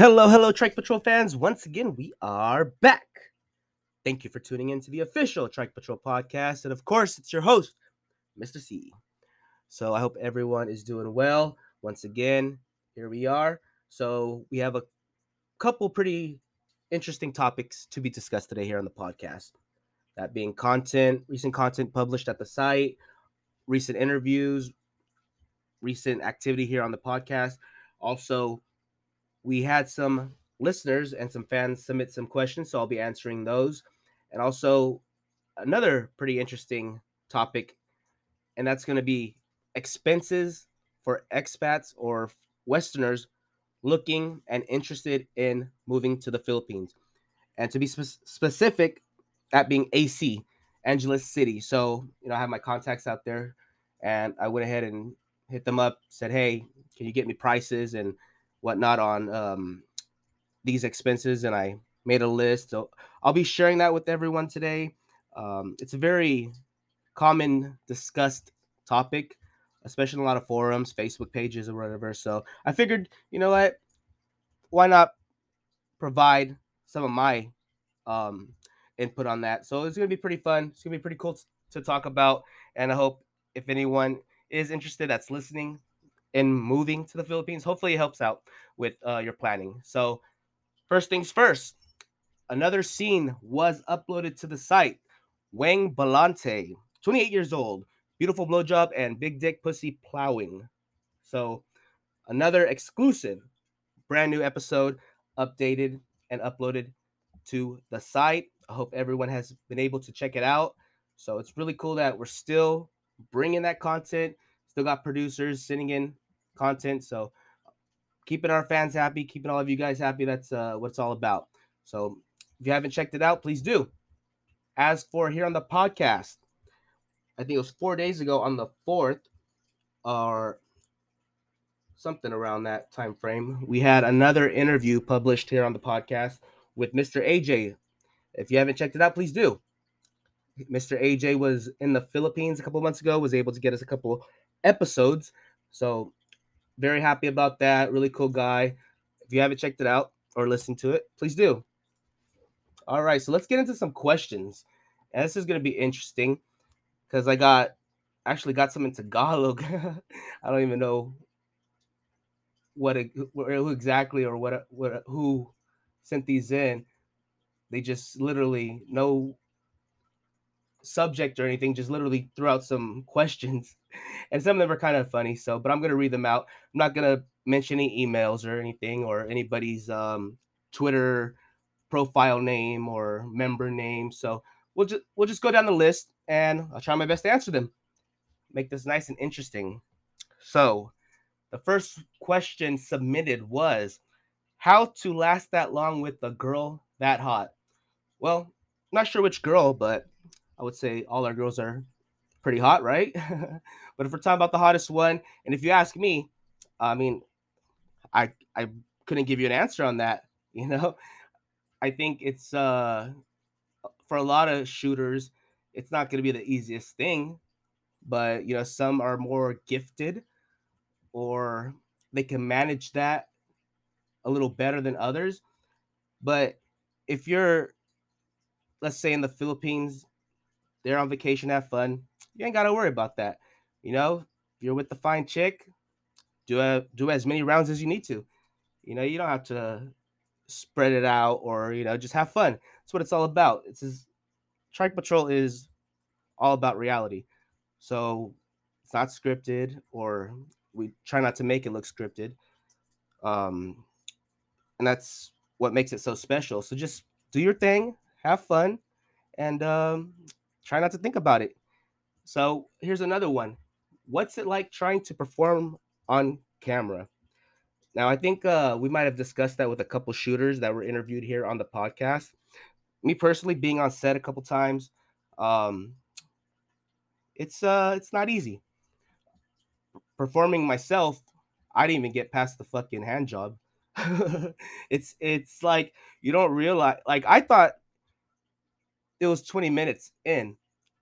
Hello, hello, Trike Patrol fans. Once again, we are back. Thank you for tuning in to the official Trike Patrol podcast. And of course, it's your host, Mistah C. So I hope everyone is doing well. Once again, here we are. So we have a couple pretty interesting topics to be discussed today here on the podcast. That being content, recent content published at the site, recent interviews, recent activity here on the podcast. Also, we had some listeners and some fans submit some questions, so I'll be answering those. And also, another pretty interesting topic, and that's going to be expenses for expats or Westerners looking and interested in moving to the Philippines. And to be spe- specific, that being AC, Angeles City. So, you know, I have my contacts out there and I went ahead and hit them up, said, hey, can you get me prices and whatnot on um, these expenses? And I made a list. So I'll be sharing that with everyone today. Um, it's a very common discussed topic, especially in a lot of forums, Facebook pages, or whatever. So I figured, you know what? Why not provide some of my um, input on that? So it's going to be pretty fun. It's going to be pretty cool to talk about. And I hope if anyone is interested that's listening in moving to the Philippines, hopefully it helps out with uh, your planning. So, first things first, another scene was uploaded to the site. Wang Balante, 28 years old, beautiful blowjob and big dick pussy plowing. So, another exclusive, brand new episode updated and uploaded to the site. I hope everyone has been able to check it out. So, it's really cool that we're still bringing that content. Still got producers sending in content. So keeping our fans happy, keeping all of you guys happy. That's uh, what it's all about. So if you haven't checked it out, please do. As for here on the podcast, I think it was four days ago on the fourth, or something around that time frame. We had another interview published here on the podcast with Mr. AJ. If you haven't checked it out, please do. Mr. AJ was in the Philippines a couple months ago, was able to get us a couple episodes. So very happy about that. Really cool guy. If you haven't checked it out or listened to it, please do. All right, so let's get into some questions. And this is going to be interesting because I got actually got some in Tagalog. I don't even know what it, who exactly or what what who sent these in. They just literally no subject or anything, just literally threw out some questions. And some of them are kind of funny. So, but I'm going to read them out. I'm not going to mention any emails or anything or anybody's um, Twitter profile name or member name. So we'll just we'll just go down the list and I'll try my best to answer them. Make this nice and interesting. So, the first question submitted was how to last that long with a girl that hot. Well, not sure which girl, but I would say all our girls are pretty hot, right? but if we're talking about the hottest one, and if you ask me, I mean, I I couldn't give you an answer on that. You know, I think it's uh for a lot of shooters, it's not going to be the easiest thing, but you know, some are more gifted or they can manage that a little better than others. But if you're let's say in the Philippines they're on vacation, have fun. You ain't got to worry about that. You know, you're with the fine chick, do a, do as many rounds as you need to. You know, you don't have to spread it out or you know just have fun. That's what it's all about. It's just, Trike Patrol is all about reality. So it's not scripted, or we try not to make it look scripted. Um, and that's what makes it so special. So just do your thing, have fun, and um, try not to think about it. So here's another one. What's it like trying to perform on camera? Now, I think uh, we might have discussed that with a couple shooters that were interviewed here on the podcast. Me personally, being on set a couple times, um, it's uh, it's not easy. Performing myself, I didn't even get past the fucking hand job. it's it's like you don't realize. Like I thought it was 20 minutes in.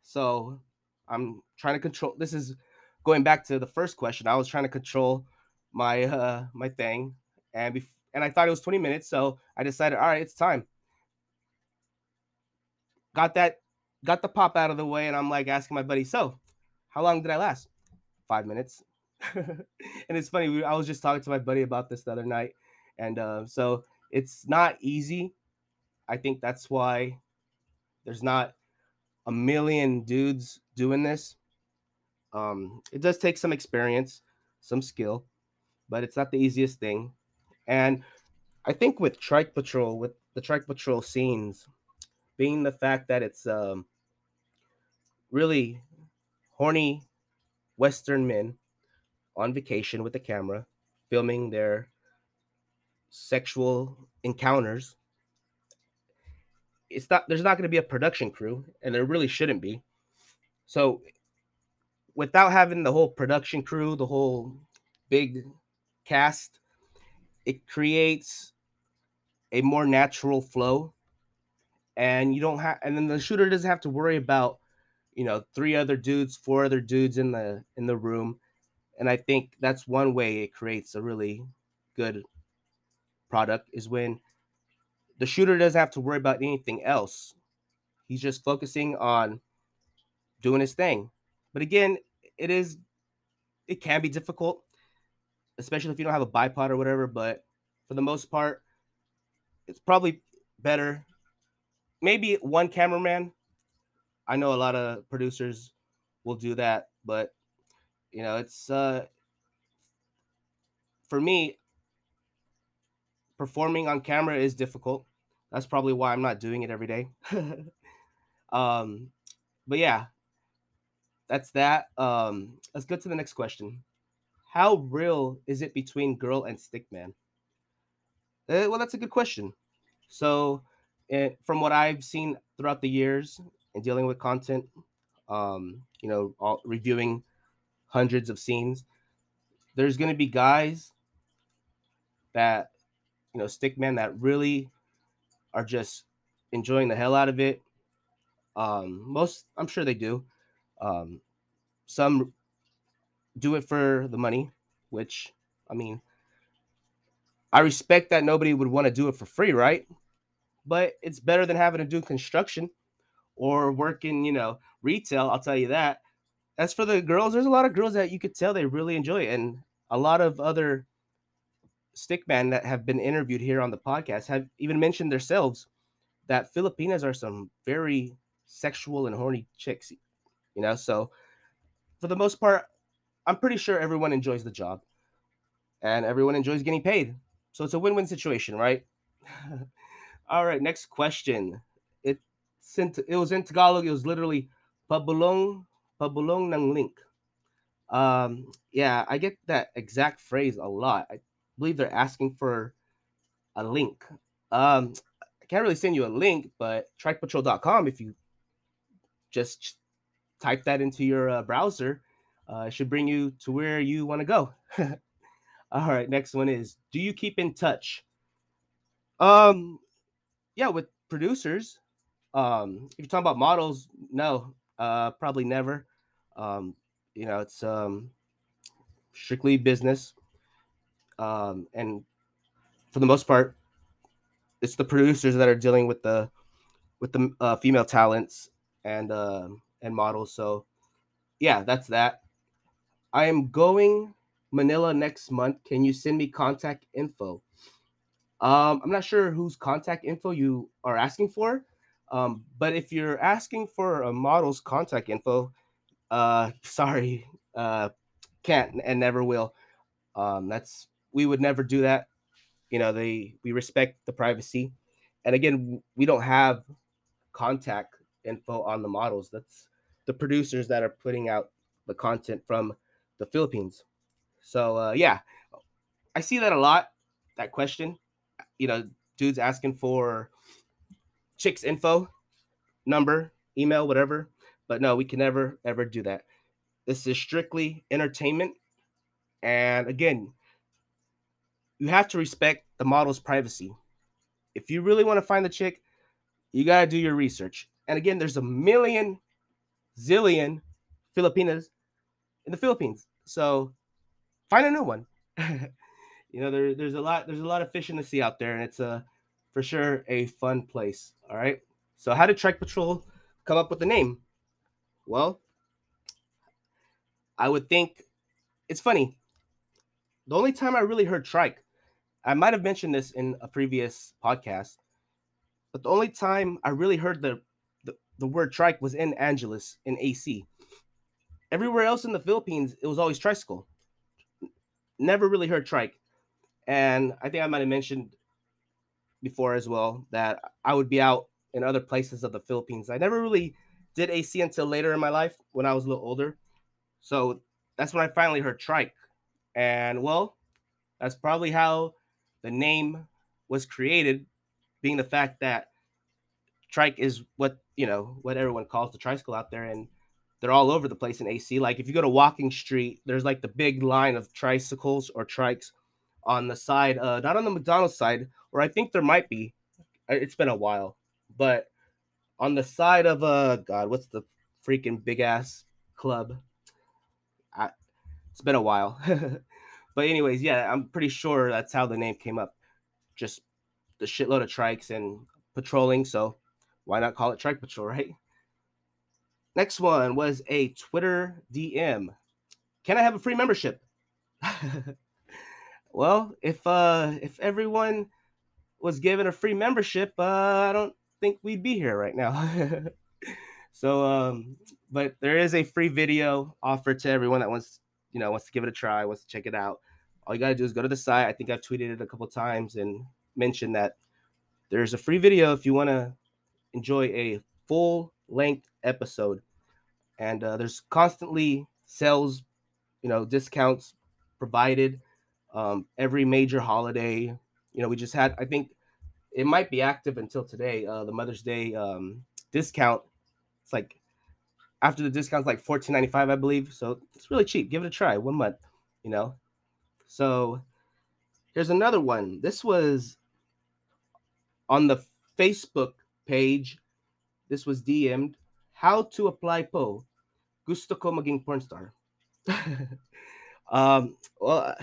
So I'm trying to control this is going back to the first question. I was trying to control my uh my thing and bef- and I thought it was 20 minutes, so I decided, all right, it's time. Got that, got the pop out of the way, and I'm like asking my buddy, so how long did I last? Five minutes. and it's funny, we, I was just talking to my buddy about this the other night, and uh, so it's not easy. I think that's why there's not a million dudes doing this. Um, it does take some experience, some skill, but it's not the easiest thing. And I think with Trike Patrol, with the Trike Patrol scenes, being the fact that it's um, really horny Western men on vacation with the camera, filming their sexual encounters. It's not there's not going to be a production crew, and there really shouldn't be. So without having the whole production crew, the whole big cast, it creates a more natural flow. And you don't have and then the shooter doesn't have to worry about, you know, three other dudes, four other dudes in the in the room. And I think that's one way it creates a really good product is when the shooter doesn't have to worry about anything else. He's just focusing on doing his thing. But again, it is it can be difficult, especially if you don't have a bipod or whatever, but for the most part, it's probably better. Maybe one cameraman. I know a lot of producers will do that, but you know, it's uh for me, performing on camera is difficult. That's probably why I'm not doing it every day. um, but yeah, that's that. Um, let's go to the next question. How real is it between girl and stickman? Uh, well, that's a good question. So, it, eh, from what I've seen throughout the years in dealing with content, um, you know, all, reviewing hundreds of scenes, there's going to be guys that you know, stickmen that really are just enjoying the hell out of it. Um, most, I'm sure they do. Um, some do it for the money, which, I mean, I respect that nobody would want to do it for free, right? But it's better than having to do construction or work in, you know, retail. I'll tell you that. As for the girls, there's a lot of girls that you could tell they really enjoy it, and a lot of other stickman that have been interviewed here on the podcast have even mentioned themselves that Filipinas are some very sexual and horny chicks, you know. So for the most part, I'm pretty sure everyone enjoys the job and everyone enjoys getting paid. So it's a win-win situation, right? All right, next question. It sent it was in Tagalog, it was literally pabulong pabulong ng link. Um yeah, I get that exact phrase a lot. I believe they're asking for a link. Um, I can't really send you a link, but trikepatrol.com, if you just type that into your uh, browser, uh, it should bring you to where you want to go. All right, next one is Do you keep in touch? Um, yeah, with producers. Um, if you're talking about models, no, uh, probably never. Um, you know, it's um strictly business um, and for the most part, it's the producers that are dealing with the with the uh, female talents and uh, and models. So yeah, that's that. I am going Manila next month. Can you send me contact info? Um, I'm not sure whose contact info you are asking for, um, but if you're asking for a model's contact info, uh, sorry, uh, can't and never will. Um, that's we would never do that. You know, they we respect the privacy. And again, we don't have contact info on the models. That's the producers that are putting out the content from the Philippines. So uh, yeah, I see that a lot. That question, you know, dudes asking for chicks info, number, email, whatever. But no, we can never ever do that. This is strictly entertainment. And again, you have to respect the model's privacy. If you really want to find the chick, you got to do your research. And again, there's a million, zillion Filipinas in the Philippines. So find a new one. you know, there, there's a lot there's a lot of fish in the sea out there, and it's a for sure a fun place. All right. So how did Trike Patrol come up with the name? Well, I would think it's funny. The only time I really heard trike, I might have mentioned this in a previous podcast, but the only time I really heard the the, the word trike was in Angeles in AC. Everywhere else in the Philippines, it was always tricycle. Never really heard trike. And I think I might have mentioned before as well that I would be out in other places of the Philippines. I never really did AC until later in my life when I was a little older. So that's when I finally heard trike. And well, that's probably how the name was created, being the fact that trike is what you know what everyone calls the tricycle out there, and they're all over the place in AC. Like if you go to Walking Street, there's like the big line of tricycles or trikes on the side, uh, not on the McDonald's side, or I think there might be. It's been a while, but on the side of uh, God, what's the freaking big ass club? I, it's been a while. but anyways, yeah, I'm pretty sure that's how the name came up. Just the shitload of trikes and patrolling. So why not call it Trike Patrol, right? Next one was a Twitter DM. Can I have a free membership? well, if uh if everyone was given a free membership, uh I don't think we'd be here right now. so um but there is a free video offered to everyone that wants you know wants to give it a try, wants to check it out. All you got to do is go to the site. I think I've tweeted it a couple times and mentioned that there's a free video if you want to enjoy a full length episode. And uh, there's constantly sales, you know, discounts provided um, every major holiday. You know, we just had, I think it might be active until today, uh, the Mother's Day um, discount. It's like after the discount's like fourteen ninety five, I believe. So it's really cheap. Give it a try. One month, you know. So here's another one. This was on the Facebook page. This was DM'd. How to apply po. Gusto ko maging porn star. um, well,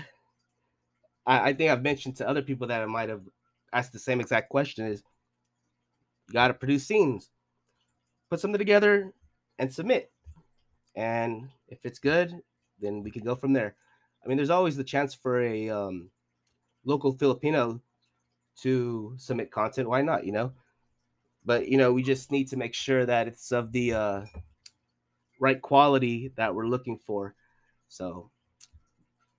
I, I think I've mentioned to other people that I might have asked the same exact question is you got to produce scenes, put something together, and submit. And if it's good, then we can go from there. I mean, there's always the chance for a um, local Filipino to submit content. Why not? You know, but you know, we just need to make sure that it's of the uh, right quality that we're looking for. So,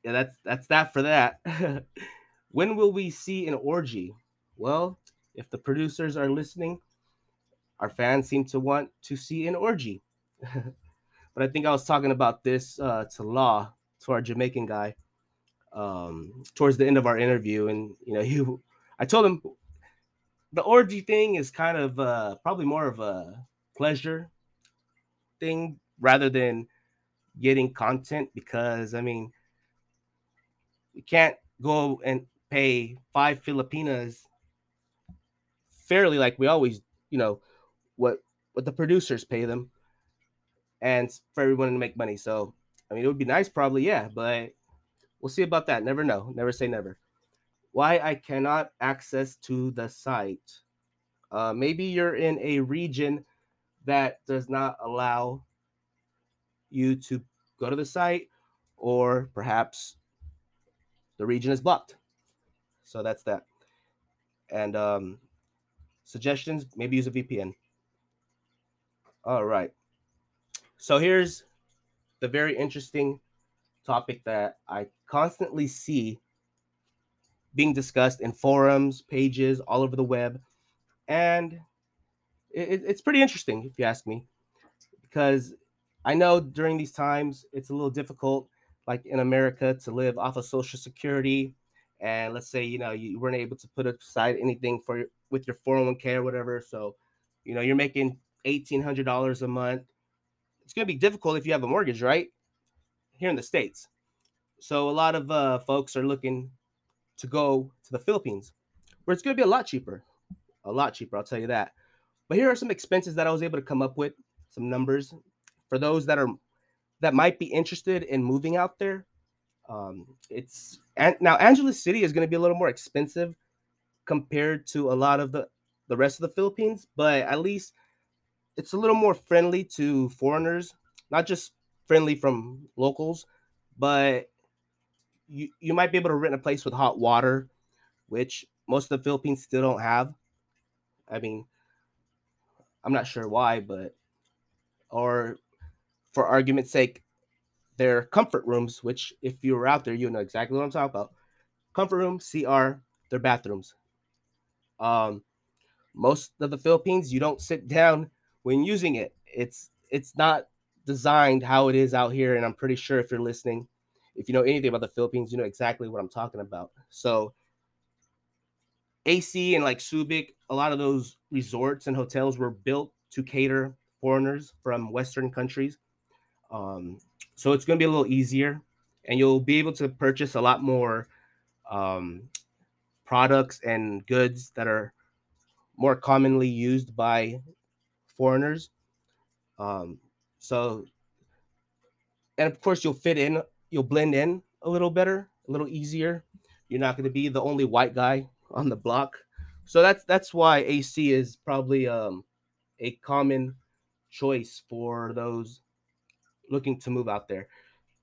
yeah, that's that's that for that. when will we see an orgy? Well, if the producers are listening, our fans seem to want to see an orgy. but I think I was talking about this uh, to Law, to our Jamaican guy, um, towards the end of our interview, and you know, he, I told him the orgy thing is kind of uh, probably more of a pleasure thing rather than getting content because I mean, you can't go and pay five Filipinas fairly like we always, you know, what what the producers pay them and for everyone to make money. So, I mean, it would be nice, probably, yeah, but we'll see about that. Never know. Never say never. Why I cannot access to the site. Uh, maybe you're in a region that does not allow you to go to the site, or perhaps the region is blocked. So that's that. And um, suggestions maybe use a VPN. All right. So here's the very interesting topic that I constantly see being discussed in forums, pages, all over the web. And it, it's pretty interesting, if you ask me, because I know during these times it's a little difficult, like in America, to live off of Social Security. And let's say, you know, you weren't able to put aside anything for with your 401k or whatever. So, you know, you're making $1,800 a month it's going to be difficult if you have a mortgage, right? Here in the States. So a lot of uh, folks are looking to go to the Philippines, where it's going to be a lot cheaper. A lot cheaper, I'll tell you that. But here are some expenses that I was able to come up with, some numbers for those that are that might be interested in moving out there. Um, it's and now Angeles City is going to be a little more expensive compared to a lot of the the rest of the Philippines, but at least it's a little more friendly to foreigners, not just friendly from locals, but you you might be able to rent a place with hot water, which most of the Philippines still don't have. I mean, I'm not sure why, but or for argument's sake, their comfort rooms, which if you were out there, you know exactly what I'm talking about. Comfort room, CR, their bathrooms. Um, most of the Philippines, you don't sit down when using it. It's it's not designed how it is out here, and I'm pretty sure if you're listening, if you know anything about the Philippines, you know exactly what I'm talking about. So AC and like Subic, a lot of those resorts and hotels were built to cater foreigners from Western countries. Um, so it's going to be a little easier, and you'll be able to purchase a lot more um, products and goods that are more commonly used by foreigners. Um, so, and of course, you'll fit in, you'll blend in a little better, a little easier. You're not going to be the only white guy on the block. So that's that's why AC is probably um, a common choice for those looking to move out there.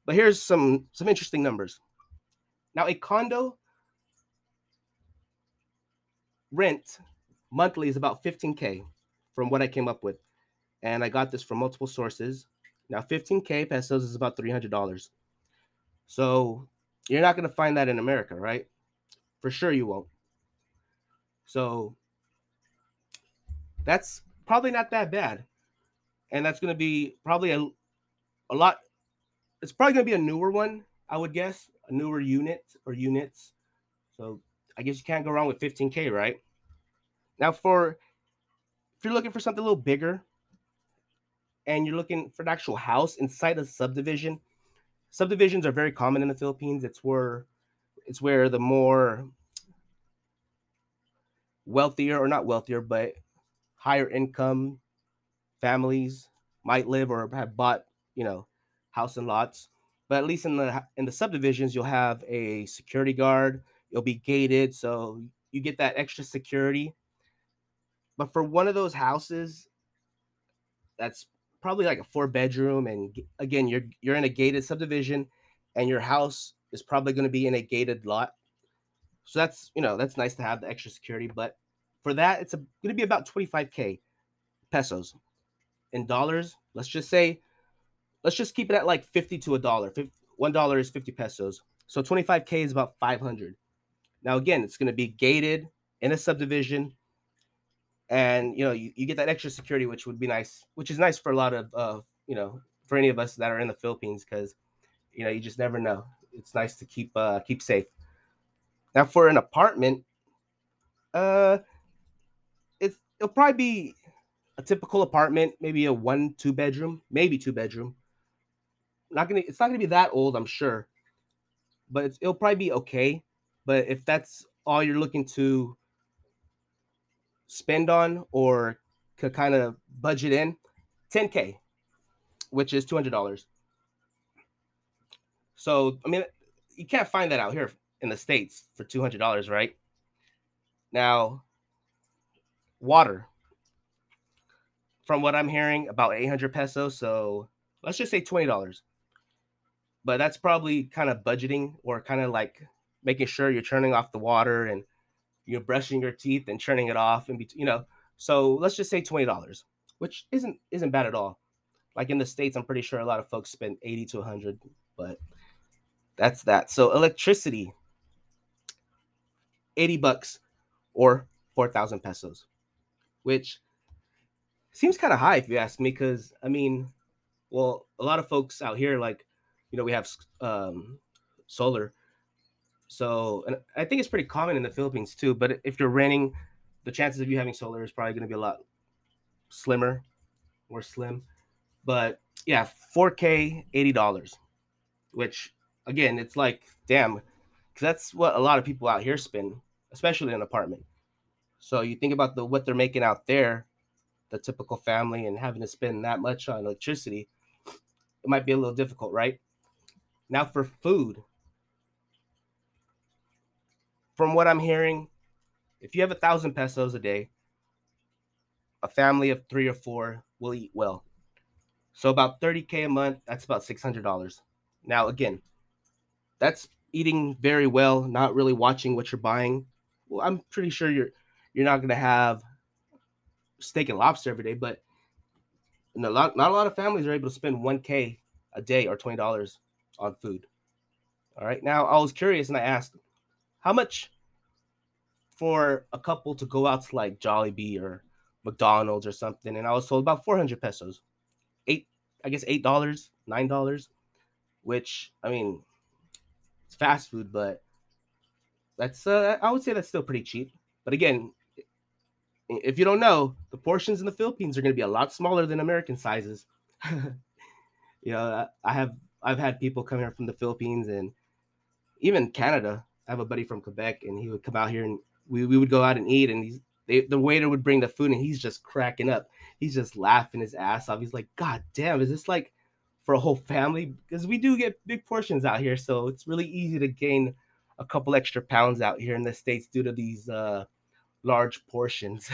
But here's some some interesting numbers. Now, a condo rent monthly is about 15k from what I came up with, and I got this from multiple sources. Now, 15k pesos is about $300. So you're not going to find that in America, right? For sure, you won't. So that's probably not that bad. And that's going to be probably a, a lot. It's probably going to be a newer one, I would guess, a newer unit or units. So I guess you can't go wrong with 15K, right? Now, for if you're looking for something a little bigger and you're looking for an actual house inside a subdivision, subdivisions are very common in the Philippines. It's where it's where the more wealthier or not wealthier, but higher income families might live or have bought, you know, house and lots. But at least in the in the subdivisions, you'll have a security guard. You'll be gated, so you get that extra security. But for one of those houses, that's probably like a four bedroom, and again, you're you're in a gated subdivision, and your house is probably going to be in a gated lot. So that's you know that's nice to have the extra security. But for that, it's going to be about 25k pesos in dollars. Let's just say, let's just keep it at like 50 to a dollar. One dollar is 50 pesos. So 25k is about 500. Now again, it's going to be gated in a subdivision, and you know you, you get that extra security, which would be nice, which is nice for a lot of uh, you know for any of us that are in the Philippines because you know you just never know. It's nice to keep uh, keep safe. Now for an apartment, uh, it's it'll probably be a typical apartment, maybe a one two bedroom, maybe two bedroom. Not gonna, it's not gonna be that old, I'm sure, but it'll probably be okay. But if that's all you're looking to spend on or could kind of budget in, 10k, which is two hundred dollars. So I mean, you can't find that out here in the states for two hundred dollars, right? Now, water from what I'm hearing, about 800 pesos. So let's just say $20. But that's probably kind of budgeting or kind of like making sure you're turning off the water and you're brushing your teeth and turning it off and you know. So let's just say $20, which isn't isn't bad at all. Like in the states, I'm pretty sure a lot of folks spend 80 to 100, but that's that. So electricity 80 bucks or 4,000 pesos, which seems kind of high if you ask me because i mean well a lot of folks out here like you know we have um, solar so and i think it's pretty common in the philippines too but if you're renting the chances of you having solar is probably going to be a lot slimmer more slim but yeah 4k $80 which again it's like damn because that's what a lot of people out here spend especially in an apartment so you think about the what they're making out there the typical family and having to spend that much on electricity, it might be a little difficult, right? Now for food, from what I'm hearing, if you have a thousand pesos a day, a family of three or four will eat well. So about 30k a month, that's about $600. Now again, that's eating very well, not really watching what you're buying. Well, I'm pretty sure you're you're not gonna have steak and lobster every day, but a lot, not a lot of families are able to spend 1k a day or $20 on food. All right. Now I was curious and I asked, how much for a couple to go out to like Jollibee or McDonald's or something? And I was told about 400 pesos. Eight, I guess eight dollars, nine dollars, which I mean, it's fast food, but that's uh, I would say that's still pretty cheap. But again, if you don't know, the portions in the Philippines are going to be a lot smaller than American sizes. you know, I have I've had people come here from the Philippines and even Canada. I have a buddy from Quebec, and he would come out here and we, we would go out and eat, and he's they, the waiter would bring the food, and he's just cracking up. He's just laughing his ass off. He's like, "God damn, is this like for a whole family?" Because we do get big portions out here, so it's really easy to gain a couple extra pounds out here in the states due to these uh, large portions.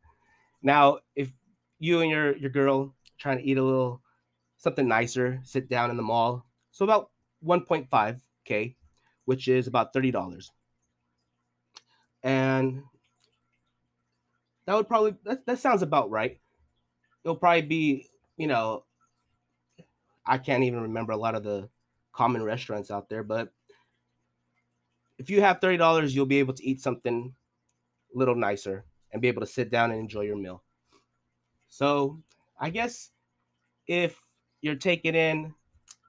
now, if you and your your girl trying to eat a little something nicer, sit down in the mall, so about 1.5k, which is about thirty dollars, and that would probably that, that sounds about right. It'll probably be you know I can't even remember a lot of the common restaurants out there, but if you have thirty dollars, you'll be able to eat something a little nicer and be able to sit down and enjoy your meal. So I guess if you're taking in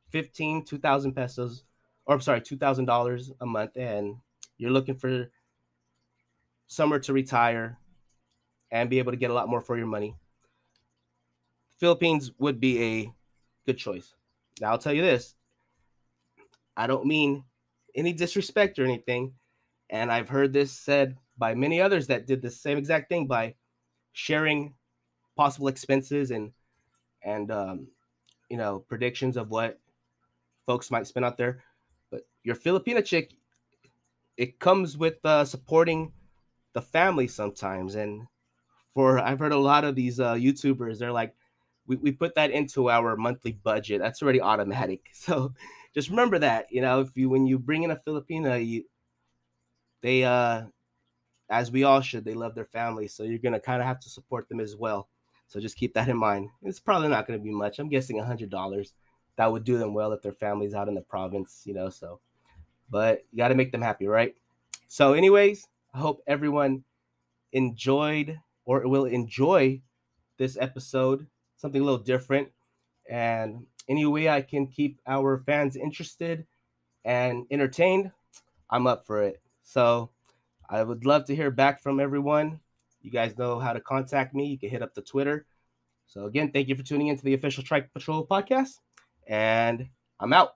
15, 2000 pesos, or I'm sorry, $2,000 a month, and you're looking for somewhere to retire and be able to get a lot more for your money, Philippines would be a good choice. Now, I'll tell you this I don't mean any disrespect or anything. And I've heard this said by many others that did the same exact thing by sharing possible expenses and and um, you know predictions of what folks might spend out there. Your Filipina chick, it comes with uh, supporting the family sometimes. And for I've heard a lot of these uh, YouTubers, they're like, we, we put that into our monthly budget. That's already automatic. So just remember that, you know, if you when you bring in a Filipina, you they uh as we all should, they love their family. So you're gonna kind of have to support them as well. So just keep that in mind. It's probably not gonna be much. I'm guessing a hundred dollars. That would do them well if their family's out in the province, you know. So but you gotta make them happy, right? So, anyways, I hope everyone enjoyed or will enjoy this episode, something a little different. And any way I can keep our fans interested and entertained, I'm up for it. So I would love to hear back from everyone. You guys know how to contact me. You can hit up the Twitter. So again, thank you for tuning into the official Trike Patrol podcast. And I'm out.